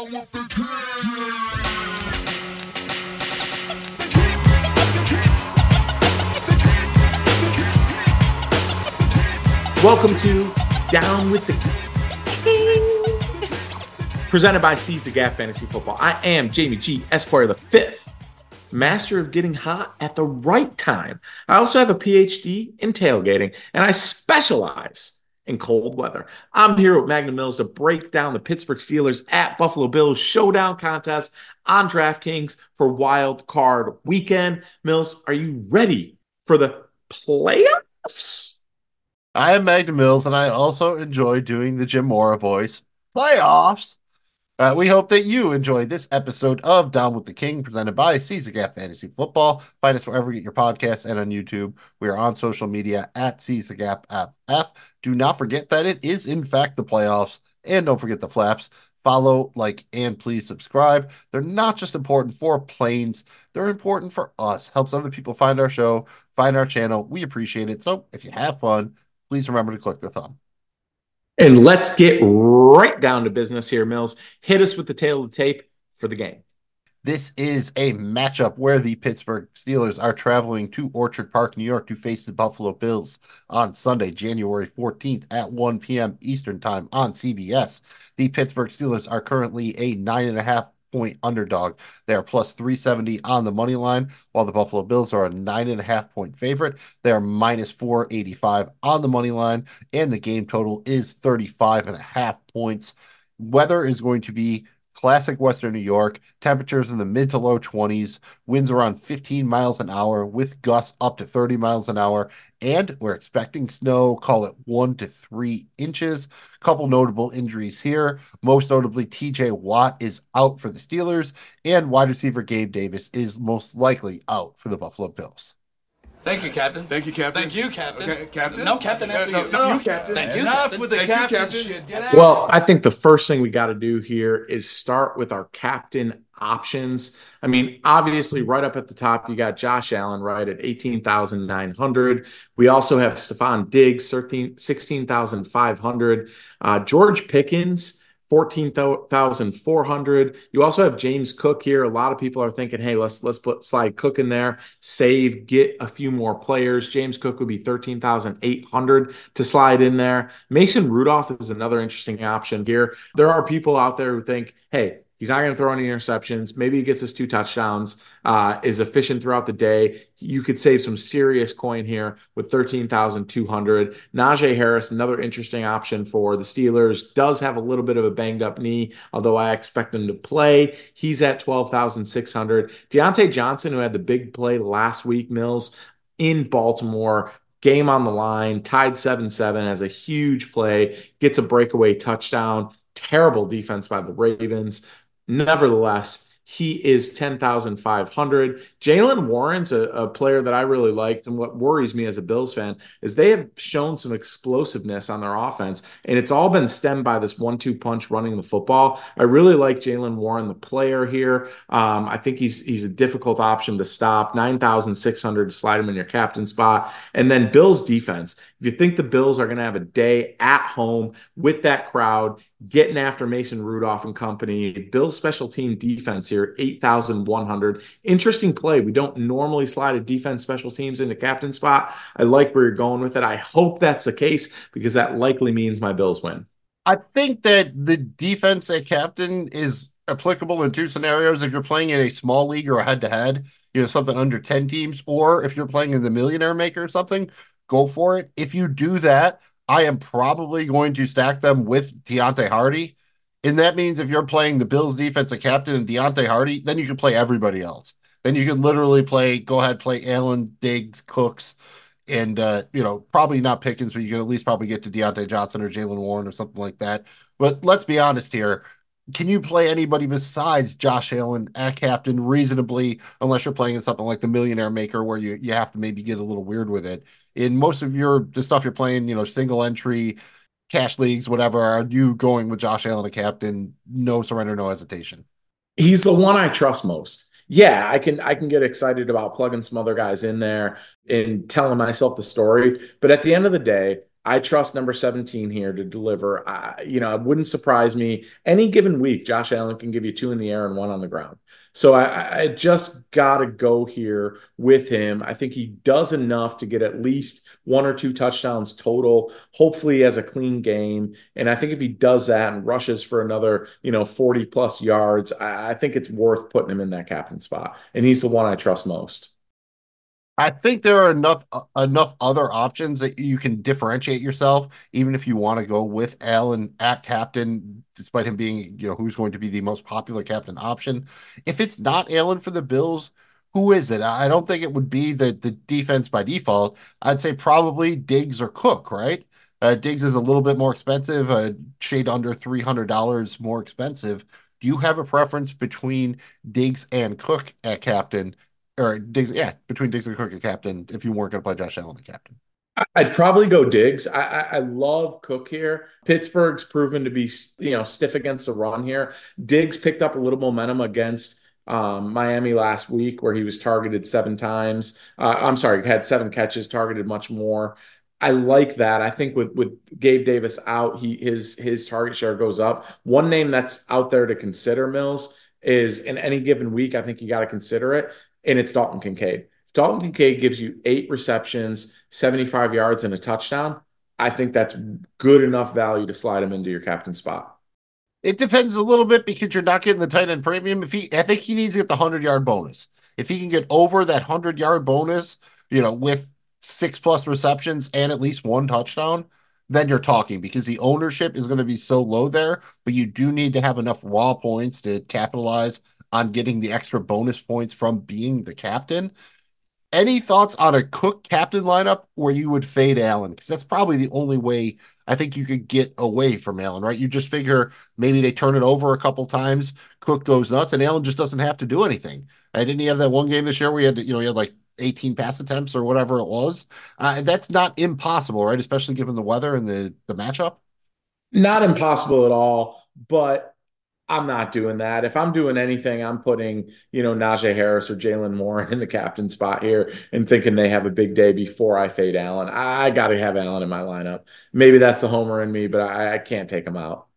Welcome to Down with the King, presented by Seize the Gap Fantasy Football. I am Jamie G. Esquire the fifth, master of getting hot at the right time. I also have a PhD in tailgating, and I specialize in cold weather. I'm here with Magnum Mills to break down the Pittsburgh Steelers at Buffalo Bills showdown contest on DraftKings for Wild Card Weekend. Mills, are you ready for the playoffs? I am Magnum Mills, and I also enjoy doing the Jim Mora voice. Playoffs. Uh, we hope that you enjoyed this episode of Down with the King, presented by Seize the Gap Fantasy Football. Find us wherever you get your podcasts and on YouTube. We are on social media at Seize the Gap FF. Do not forget that it is, in fact, the playoffs, and don't forget the flaps. Follow, like, and please subscribe. They're not just important for planes, they're important for us. Helps other people find our show, find our channel. We appreciate it. So if you have fun, please remember to click the thumb. And let's get right down to business here, Mills. Hit us with the tail of the tape for the game. This is a matchup where the Pittsburgh Steelers are traveling to Orchard Park, New York to face the Buffalo Bills on Sunday, January 14th at 1 p.m. Eastern Time on CBS. The Pittsburgh Steelers are currently a nine and a half point underdog. They are plus 370 on the money line, while the Buffalo Bills are a nine and a half point favorite. They are minus 485 on the money line, and the game total is 35 and a half points. Weather is going to be classic Western New York, temperatures in the mid to low 20s, winds around 15 miles an hour with gusts up to 30 miles an hour. And we're expecting snow, call it one to three inches. Couple notable injuries here. Most notably, TJ Watt is out for the Steelers, and wide receiver Gabe Davis is most likely out for the Buffalo Bills. Thank you, Captain. Thank you, Captain. Thank you, Captain. Okay, Captain. No, Captain, after no, you. no, you, Captain. Thank you, Enough Captain. with the Thank you, captain, Captain. shit. Get out. Well, I think the first thing we got to do here is start with our captain options. I mean, obviously, right up at the top, you got Josh Allen right at 18,900. We also have Stefon Diggs, 16,500. Uh, George Pickens, 14,400. You also have James Cook here. A lot of people are thinking, hey, let's let's put slide Cook in there, save, get a few more players. James Cook would be 13,800 to slide in there. Mason Rudolph is another interesting option here. There are people out there who think, hey, He's not going to throw any interceptions. Maybe he gets his two touchdowns, uh, is efficient throughout the day. You could save some serious coin here with 13,200. Najee Harris, another interesting option for the Steelers, does have a little bit of a banged up knee, although I expect him to play. He's at 12,600. Diontae Johnson, who had the big play last week, Mills, in Baltimore, game on the line, tied 7 7, has a huge play, gets a breakaway touchdown. Terrible defense by the Ravens. Nevertheless, he is 10,500. Jaylen Warren's a, a, player that I really liked. And what worries me as a Bills fan is they have shown some explosiveness on their offense. And it's all been stemmed by this one two punch running the football. I really like Jaylen Warren, the player here. Um, I think he's he's a difficult option to stop. 9,600 to slide him in your captain spot. And then Bills defense. If you think the Bills are going to have a day at home with that crowd, getting after Mason Rudolph and company. Bill's special team defense here, 8,100. Interesting play. We don't normally slide a defense special teams into captain spot. I like where you're going with it. I hope that's the case because that likely means my Bills win. I think that the defense at captain is applicable in two scenarios. If you're playing in a small league or a head to head, you know, something under 10 teams, or if you're playing in the millionaire maker or something, go for it. If you do that, I am probably going to stack them with Deonte Harty. And that means if you're playing the Bills defense, defensive captain and Deonte Harty, then you can play everybody else. Then you can literally play, go ahead, play Allen, Diggs, Cooks, and, uh, you know, probably not Pickens, but you can at least probably get to Diontae Johnson or Jaylen Warren or something like that. But let's be honest here. Can you play anybody besides Josh Allen at captain reasonably, unless you're playing in something like the Millionaire Maker, where you you have to maybe get a little weird with it? In most of your the stuff you're playing, you know, single entry, cash leagues, whatever, are you going with Josh Allen a captain? No surrender, no hesitation. He's the one I trust most. Yeah, I can I can get excited about plugging some other guys in there and telling myself the story, but at the end of the day, I trust number 17 here to deliver. I, you know, it wouldn't surprise me. Any given week, Josh Allen can give you two in the air and one on the ground. So I, I just got to go here with him. I think he does enough to get at least one or two touchdowns total. Hopefully, he has a clean game. And I think if he does that and rushes for another, you know, 40 plus yards, I, I think it's worth putting him in that captain spot. And he's the one I trust most. I think there are enough uh, enough other options that you can differentiate yourself, even if you want to go with Allen at captain, despite him being, you know, who's going to be the most popular captain option. If it's not Allen for the Bills, who is it? I don't think it would be the the defense by default. I'd say probably Diggs or Cook, right? Uh, Diggs is a little bit more expensive, a shade under three hundred dollars more expensive. Do you have a preference between Diggs and Cook at captain? Or Diggs, yeah, between Diggs and Cook and captain if you weren't going to play Josh Allen and captain. I'd probably go Diggs. I, I, I, love Cook here. Pittsburgh's proven to be you know stiff against the run here. Diggs picked up a little momentum against um, Miami last week, where he was targeted seven times. Uh, I'm sorry, had seven catches, targeted much more. I like that. I think with with Gabe Davis out, he his his target share goes up. One name that's out there to consider, Mills, is in any given week. I think you got to consider it and it's Dalton Kincaid. If Dalton Kincaid gives you eight receptions, 75 yards, and a touchdown, I think that's good enough value to slide him into your captain spot. It depends a little bit because you're not getting the tight end premium. If he, I think he needs to get the hundred yard bonus. If he can get over that hundred yard bonus, you know, with six plus receptions and at least one touchdown, then you're talking because the ownership is going to be so low there. But you do need to have enough raw points to capitalize on getting the extra bonus points from being the captain. Any thoughts on a Cook captain lineup where you would fade Allen? Because that's probably the only way I think you could get away from Allen, right? You just figure maybe they turn it over a couple times, Cook goes nuts, and Allen just doesn't have to do anything. I didn't he have that one game this year where he had, to, you know, he had like 18 pass attempts or whatever it was. Uh, that's not impossible, right? Especially given the weather and the the matchup. Not impossible at all, but I'm not doing that. If I'm doing anything, I'm putting, you know, Najee Harris or Jaylen Warren in the captain spot here and thinking they have a big day before I fade Allen. I got to have Allen in my lineup. Maybe that's the homer in me, but I, I can't take him out.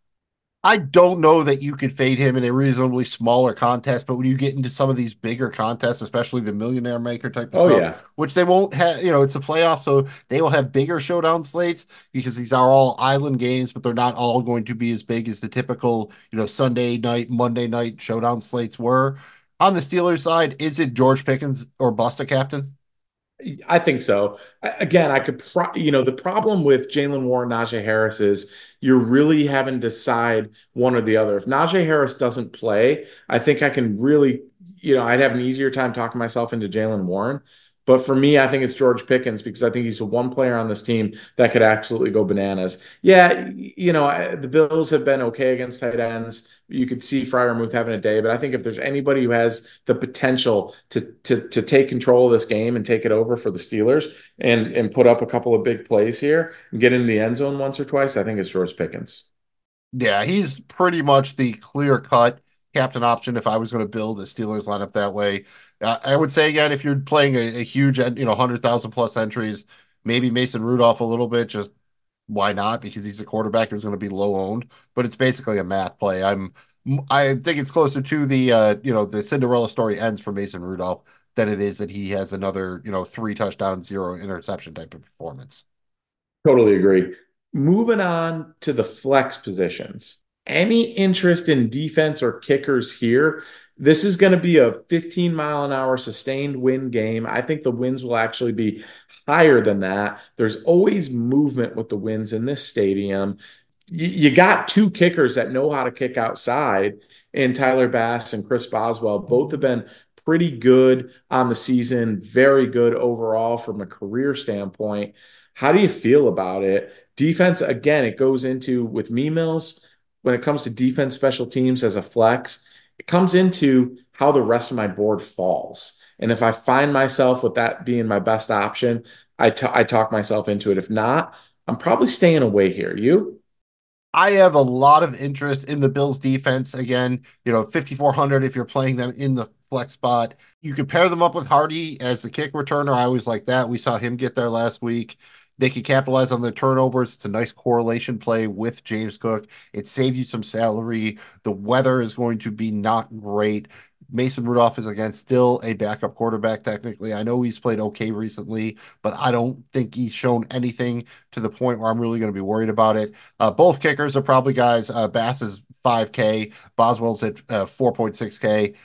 I don't know that you could fade him in a reasonably smaller contest, but when you get into some of these bigger contests, especially the millionaire maker type of oh, stuff, yeah. which they won't have, you know, it's a playoff, so they will have bigger showdown slates because these are all island games, but they're not all going to be as big as the typical, you know, Sunday night, Monday night showdown slates were. On the Steelers side, is it George Pickens or Busta Captain? I think so. Again, I could, pro- you know, the problem with Jaylen Warren, Najee Harris is you're really having to decide one or the other. If Najee Harris doesn't play, I think I can really, you know, I'd have an easier time talking myself into Jaylen Warren. But for me, I think it's George Pickens because I think he's the one player on this team that could absolutely go bananas. Yeah, you know, the Bills have been okay against tight ends. You could see Freiermuth having a day, but I think if there's anybody who has the potential to to to take control of this game and take it over for the Steelers and and put up a couple of big plays here and get into the end zone once or twice, I think it's George Pickens. Yeah, he's pretty much the clear cut captain option if I was going to build a Steelers lineup that way. Uh, I would say again, if you're playing a, a huge, you know, hundred thousand plus entries, maybe Mason Rudolph a little bit. Just why not? Because he's a quarterback who's going to be low owned. But it's basically a math play. I'm, I think it's closer to the, uh, you know, the Cinderella story ends for Mason Rudolph than it is that he has another, you know, three touchdown, zero interception type of performance. Totally agree. Moving on to the flex positions. Any interest in defense or kickers here? This is going to be a 15 mile an hour sustained wind game. I think the winds will actually be higher than that. There's always movement with the winds in this stadium. You, you got two kickers that know how to kick outside, and Tyler Bass and Chris Boswell both have been pretty good on the season, very good overall from a career standpoint. How do you feel about it? Defense, again, it goes into with me, Mills, when it comes to defense special teams as a flex it comes into how the rest of my board falls. And if I find myself with that being my best option, I, t- I talk myself into it. If not, I'm probably staying away here. You? I have a lot of interest in the Bills defense. Again, you know, 5,400 if you're playing them in the flex spot. You could pair them up with Harty as the kick returner. I always like that. We saw him get there last week. They could capitalize on their turnovers. It's a nice correlation play with James Cook. It saves you some salary. The weather is going to be not great. Mason Rudolph is again still a backup quarterback technically. I know he's played okay recently, but I don't think he's shown anything to the point where I'm really going to be worried about it. Uh, both kickers are probably guys. Uh, Bass is 5K, Boswell's at uh, 4.6K.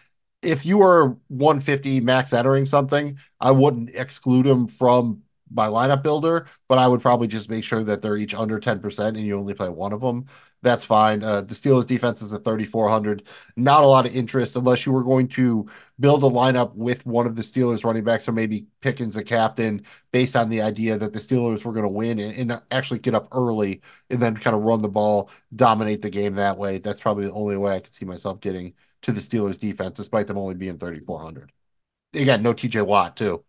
If you were 150 max entering something, I wouldn't exclude him from my lineup builder, but I would probably just make sure that they're each under 10% and you only play one of them that's fine. Uh, the Steelers defense is at 3,400. Not a lot of interest unless you were going to build a lineup with one of the Steelers running backs or maybe Pickens a captain based on the idea that the Steelers were going to win and, and, actually get up early and then kind of run the ball, dominate the game that way. That's probably the only way I could see myself getting to the Steelers defense, despite them only being 3,400. Again, no TJ Watt, too.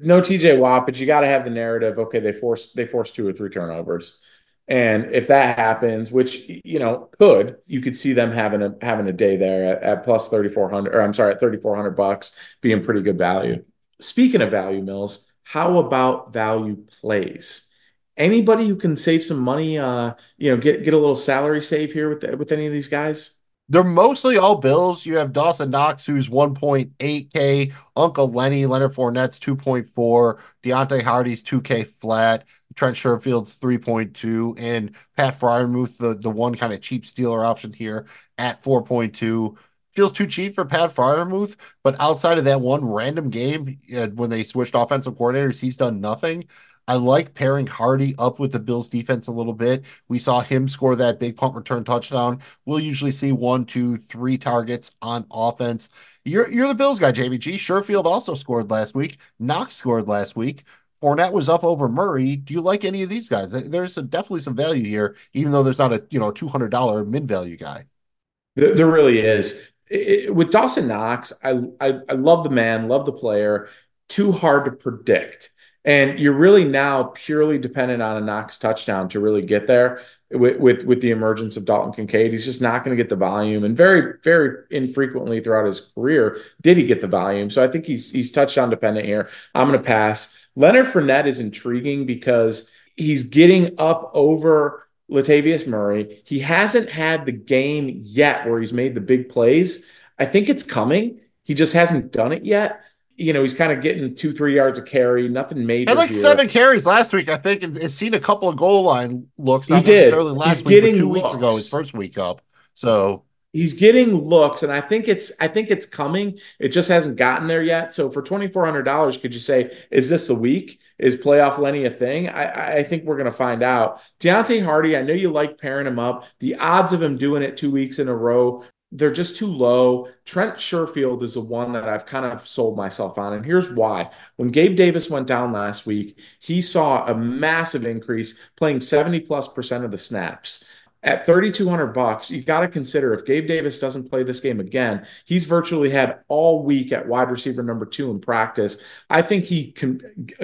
No TJ Watt, but you got to have the narrative. Okay, they forced they forced two or three turnovers and if that happens, which you know could, you could see them having a having a day there at, at plus thirty four hundred, or I'm sorry, at thirty four hundred bucks, being pretty good value. Speaking of value mills, how about value plays? Anybody who can save some money, uh, you know, get get a little salary save here with the, with any of these guys? They're mostly all Bills. You have Dawson Knox, who's 1.8K. Uncle Lenny, Leonard Fournette's 2.4. Deonte Harty's 2K flat. Trent Sherfield's 3.2 and Pat Freiermuth, the, the one kind of cheap Steeler option here at 4.2. Feels too cheap for Pat Freiermuth, but outside of that one random game uh, when they switched offensive coordinators, he's done nothing. I like pairing Harty up with the Bills defense a little bit. We saw him score that big punt return touchdown. We'll usually see one, two, three targets on offense. You're you're the Bills guy, Jamie G. Sherfield also scored last week. Knox scored last week. Fournette was up over Murray. Do you like any of these guys? There's definitely some value here, even though there's not a you know two hundred dollar min value guy. There really is. It, with Dawson Knox, I, I I love the man, love the player. Too hard to predict, and you're really now purely dependent on a Knox touchdown to really get there. With with, with the emergence of Dalton Kincaid, he's just not going to get the volume, and very very infrequently throughout his career did he get the volume. So I think he's he's touchdown dependent here. I'm going to pass. Leonard Fournette is intriguing because he's getting up over Latavius Murray. He hasn't had the game yet where he's made the big plays. I think it's coming. He just hasn't done it yet. You know, he's kind of getting two, three yards of carry, nothing major. Had like here. seven carries last week, I think, and, and seen a couple of goal line looks. Not he did. last he's week, but two looks. weeks ago, his first week up. So he's getting looks and i think it's i think it's coming it just hasn't gotten there yet so for $2400 could you say is this the week is playoff lenny a thing i i think we're going to find out deonte Harty, i know you like pairing him up the odds of him doing it two weeks in a row they're just too low. Trent Sherfield is the one that I've kind of sold myself on. And here's why. When Gabe Davis went down last week, he saw a massive increase playing 70 plus percent of the snaps at 3200 bucks you got to consider if gabe davis doesn't play this game again he's virtually had all week at wide receiver number two in practice i think he can,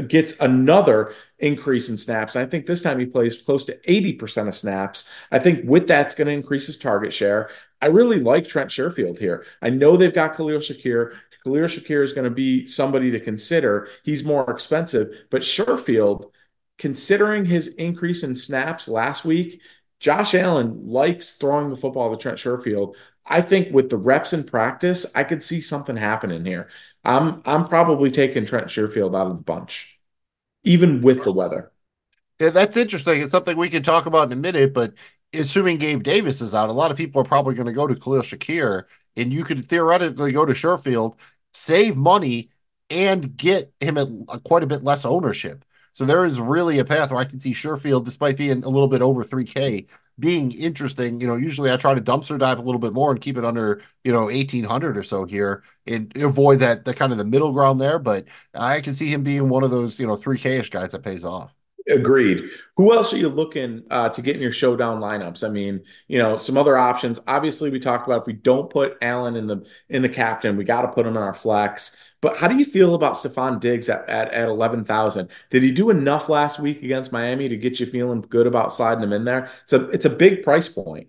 gets another increase in snaps i think this time he plays close to 80% of snaps i think with that's going to increase his target share i really like trent sherfield here i know they've got khalil shakir khalil shakir is going to be somebody to consider he's more expensive but sherfield considering his increase in snaps last week Josh Allen likes throwing the football to Trent Sherfield. I think with the reps in practice, I could see something happening here. I'm I'm probably taking Trent Sherfield out of the bunch, even with the weather. Yeah, that's interesting. It's something we can talk about in a minute, but assuming Gabe Davis is out, a lot of people are probably going to go to Khalil Shakir, and you could theoretically go to Sherfield, save money, and get him at uh, quite a bit less ownership. So there is really a path where I can see Sherfield, despite being a little bit over 3K, being interesting. You know, usually I try to dumpster dive a little bit more and keep it under, you know, 1800 or so here and avoid that the kind of the middle ground there. But I can see him being one of those, you know, 3K ish guys that pays off. Agreed. Who else are you looking uh, to get in your showdown lineups? I mean, you know, some other options. Obviously, we talked about if we don't put Allen in the in the captain, we got to put him in our flex. But how do you feel about Stefon Diggs at, at, at 11,000? Did he do enough last week against Miami to get you feeling good about sliding him in there? It's a, it's a big price point.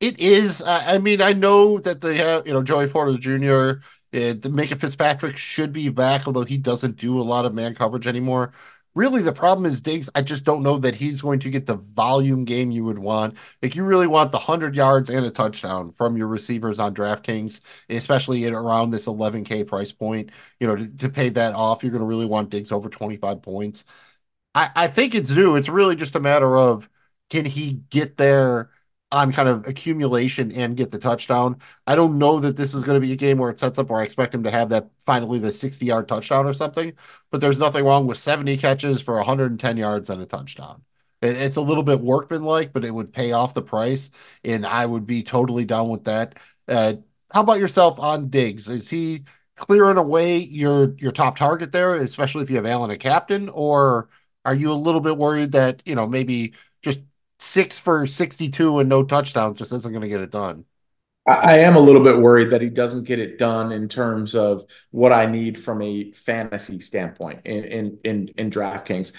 It is. I mean, I know that they have, you know, Joey Porter Jr., uh, Minkah Fitzpatrick should be back, although he doesn't do a lot of man coverage anymore. Really the problem is Diggs. I just don't know that he's going to get the volume game you would want. Like you really want the 100 yards and a touchdown from your receivers on DraftKings, especially at around this 11K price point. You know, to, to pay that off, you're going to really want Diggs over 25 points. I, I think it's due. It's really just a matter of can he get there on kind of accumulation and get the touchdown. I don't know that this is going to be a game where it sets up where I expect him to have that finally the 60 yard touchdown or something, but there's nothing wrong with 70 catches for 110 yards and a touchdown. It's a little bit workman like, but it would pay off the price, and I would be totally down with that. Uh, how about yourself on Diggs? Is he clearing away your your top target there, especially if you have Allen a captain, or are you a little bit worried that you know maybe six for 62 and no touchdowns just isn't going to get it done. I am a little bit worried that he doesn't get it done in terms of what I need from a fantasy standpoint in in in, in DraftKings.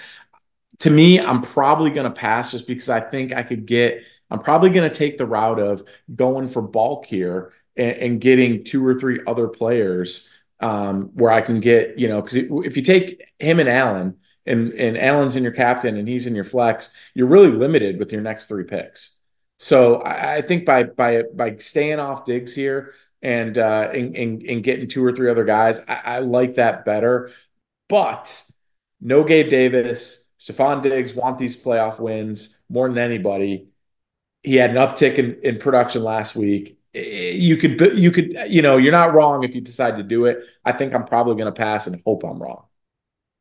To me, I'm probably going to pass just because I think I could get. I'm probably going to take the route of going for bulk here and, and getting two or three other players um, where I can get you know because if you take him and Allen and and Allen's in your captain and he's in your flex, you're really limited with your next three picks. So I, I think by by by staying off Diggs here and uh and, and, and getting two or three other guys, I, I like that better. But no Gabe Davis, Stefon Diggs want these playoff wins more than anybody. He had an uptick in, in production last week. You could, you could, you know, you're not wrong if you decide to do it. I think I'm probably going to pass and hope I'm wrong.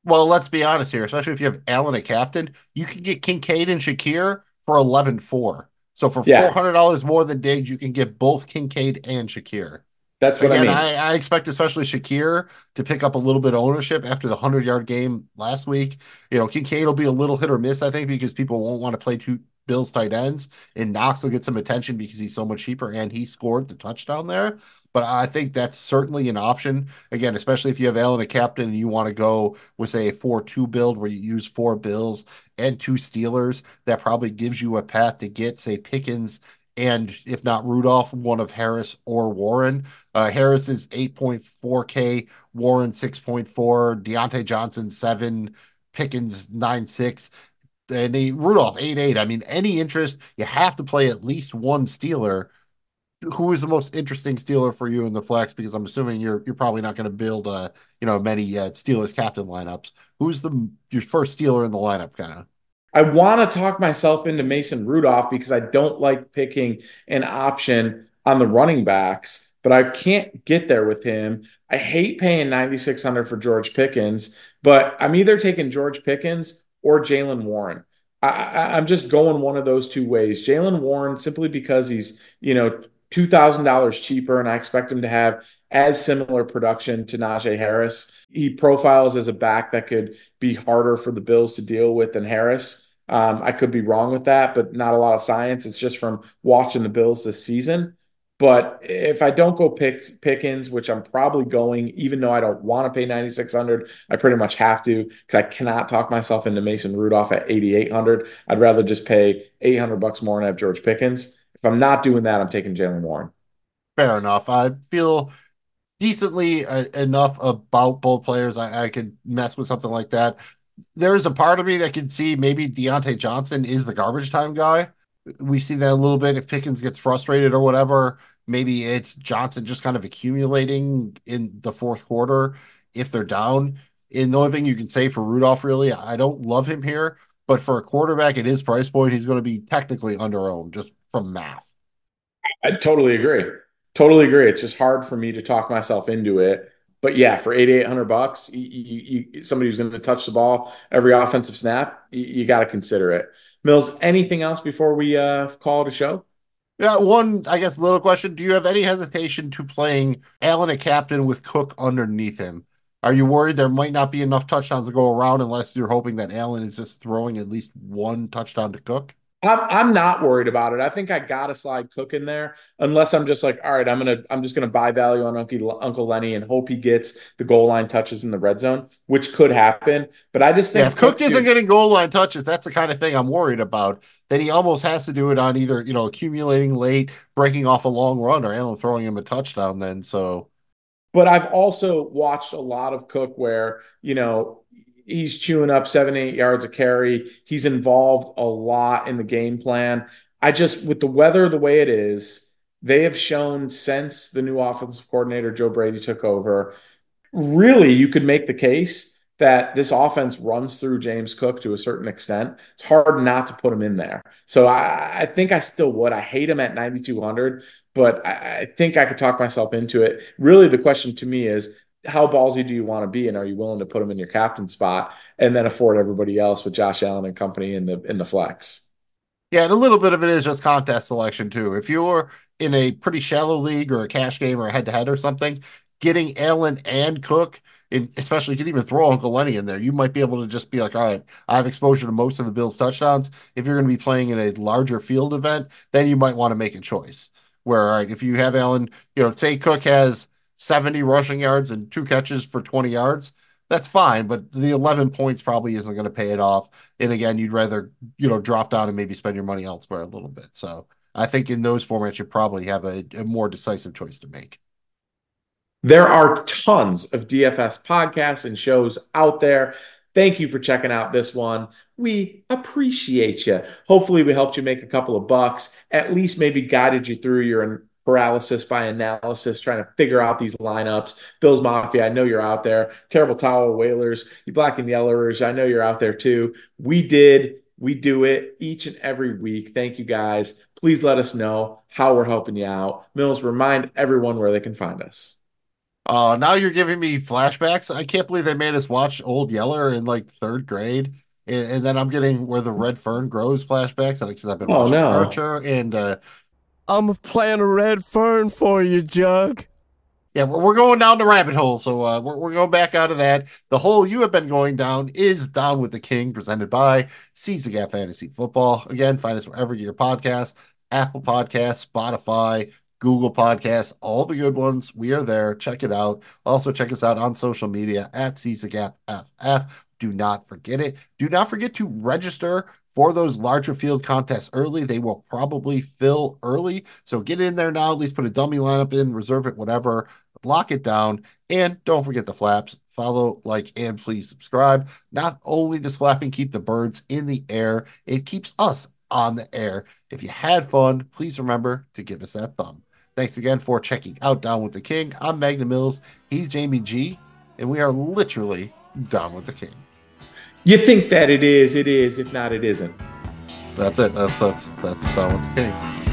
Well, let's be honest here, especially if you have Allen a captain, you can get Kincaid and Shakir for 11 4. So for yeah. $400 more than Diggs, you can get both Kincaid and Shakir. That's what Again, I mean. I, I, expect especially Shakir to pick up a little bit of ownership after the 100 yard game last week. You know, Kincaid will be a little hit or miss, I think, because people won't want to play two Bills tight ends. And Knox will get some attention because he's so much cheaper and he scored the touchdown there but I think that's certainly an option. Again, especially if you have Allen a captain and you want to go with say a four-two build where you use four Bills and two Steelers, that probably gives you a path to get say Pickens and if not Rudolph, one of Harris or Warren. Uh, Harris is 8.4K, Warren 6.4, Diontae Johnson 7, Pickens 9 6, and a Rudolph 8 8. I mean, any interest, you have to play at least one Steeler who is the most interesting Steeler for you in the flex? Because I'm assuming you're you're probably not going to build uh you know many uh, Steelers captain lineups. Who's the your first Steeler in the lineup, kind of? I want to talk myself into Mason Rudolph because I don't like picking an option on the running backs, but I can't get there with him. I hate paying 9600 for George Pickens, but I'm either taking George Pickens or Jaylen Warren. I, am just going one of those two ways. Jaylen Warren simply because he's you know $2,000 cheaper, and I expect him to have as similar production to Najee Harris. He profiles as a back that could be harder for the Bills to deal with than Harris. Um, I could be wrong with that, but not a lot of science. It's just from watching the Bills this season. But if I don't go pick Pickens, which I'm probably going, even though I don't want to pay 9,600, I pretty much have to because I cannot talk myself into Mason Rudolph at 8,800. I'd rather just pay 800 bucks more and have George Pickens. If I'm not doing that, I'm taking Jaylen Warren. Fair enough. I feel decently uh, enough about both players. I, I could mess with something like that. There's a part of me that could see maybe Diontae Johnson is the garbage time guy. We see that a little bit if Pickens gets frustrated or whatever. Maybe it's Johnson just kind of accumulating in the fourth quarter if they're down. And the only thing you can say for Rudolph, really, I don't love him here, but for a quarterback at his price point, he's going to be technically under owned just from math. I totally agree. Totally agree. It's just hard for me to talk myself into it. But yeah, for eighty eight hundred bucks, you, you, you, somebody who's going to touch the ball every offensive snap, you, you got to consider it. Mills, anything else before we uh, call it a show? Yeah, one, I guess, little question. Do you have any hesitation to playing Allen a captain with Cook underneath him? Are you worried there might not be enough touchdowns to go around unless you're hoping that Allen is just throwing at least one touchdown to Cook? I'm I'm not worried about it. I think I gotta slide Cook in there unless I'm just like, all right, I'm gonna I'm just gonna buy value on Uncle Uncle Lenny and hope he gets the goal line touches in the red zone, which could happen. But I just think yeah, if Cook, Cook isn't getting goal line touches, that's the kind of thing I'm worried about. That he almost has to do it on either you know accumulating late, breaking off a long run, or Allen throwing him a touchdown. Then so, but I've also watched a lot of Cook where you know he's chewing up seven, eight yards of carry. He's involved a lot in the game plan. I just, with the weather the way it is, they have shown since the new offensive coordinator, Joe Brady, took over, really, you could make the case that this offense runs through James Cook to a certain extent. It's hard not to put him in there. So I, I think I still would. I hate him at 9,200, but I, I think I could talk myself into it. Really, the question to me is how ballsy do you want to be, and are you willing to put him in your captain spot and then afford everybody else with Josh Allen and company in the in the flex? Yeah, and a little bit of it is just contest selection too. If you're in a pretty shallow league or a cash game or a head to head or something, getting Allen and Cook, in, especially you can even throw Uncle Lenny in there. You might be able to just be like, all right, I have exposure to most of the Bills touchdowns. If you're going to be playing in a larger field event, then you might want to make a choice. Where all right, if you have Allen, you know, say Cook has 70 rushing yards and two catches for 20 yards, that's fine. But the 11 points probably isn't going to pay it off. And again, you'd rather, you know, drop down and maybe spend your money elsewhere a little bit. So I think in those formats, you probably have a, a more decisive choice to make. There are tons of DFS podcasts and shows out there. Thank you for checking out this one. We appreciate you. Hopefully, we helped you make a couple of bucks, at least maybe guided you through your paralysis by analysis, trying to figure out these lineups. Bills Mafia, I know you're out there. Terrible Towel Whalers, you black and yellowers, I know you're out there too. We did, we do it each and every week. Thank you guys. Please let us know how we're helping you out. Mills, remind everyone where they can find us. Uh, now you're giving me flashbacks. I can't believe they made us watch Old Yeller in like third grade. And, and then I'm getting where the red fern grows flashbacks because I've been Oh, watching no. Archer and uh, I'm playing a red fern for you, Jug. Yeah, we're going down the rabbit hole. So uh, we're, we're going back out of that. The hole you have been going down is Down with the King, presented by Seize the Gap Fantasy Football. Again, find us wherever your podcasts Apple Podcasts, Spotify, Google Podcasts, all the good ones. We are there. Check it out. Also, check us out on social media at Seize the Gap FF. Do not forget it. Do not forget to register for those larger field contests early. They will probably fill early. So get in there now, at least put a dummy lineup in, reserve it, whatever, lock it down. And don't forget the flaps. Follow, like, and please subscribe. Not only does flapping keep the birds in the air, it keeps us on the air. If you had fun, please remember to give us that thumb. Thanks again for checking out Down with the King. I'm Magnum Mills. He's Jamie G. And we are literally Down with the King. You think that it is, it is. If not, it isn't. That's it. That's that's that's the King.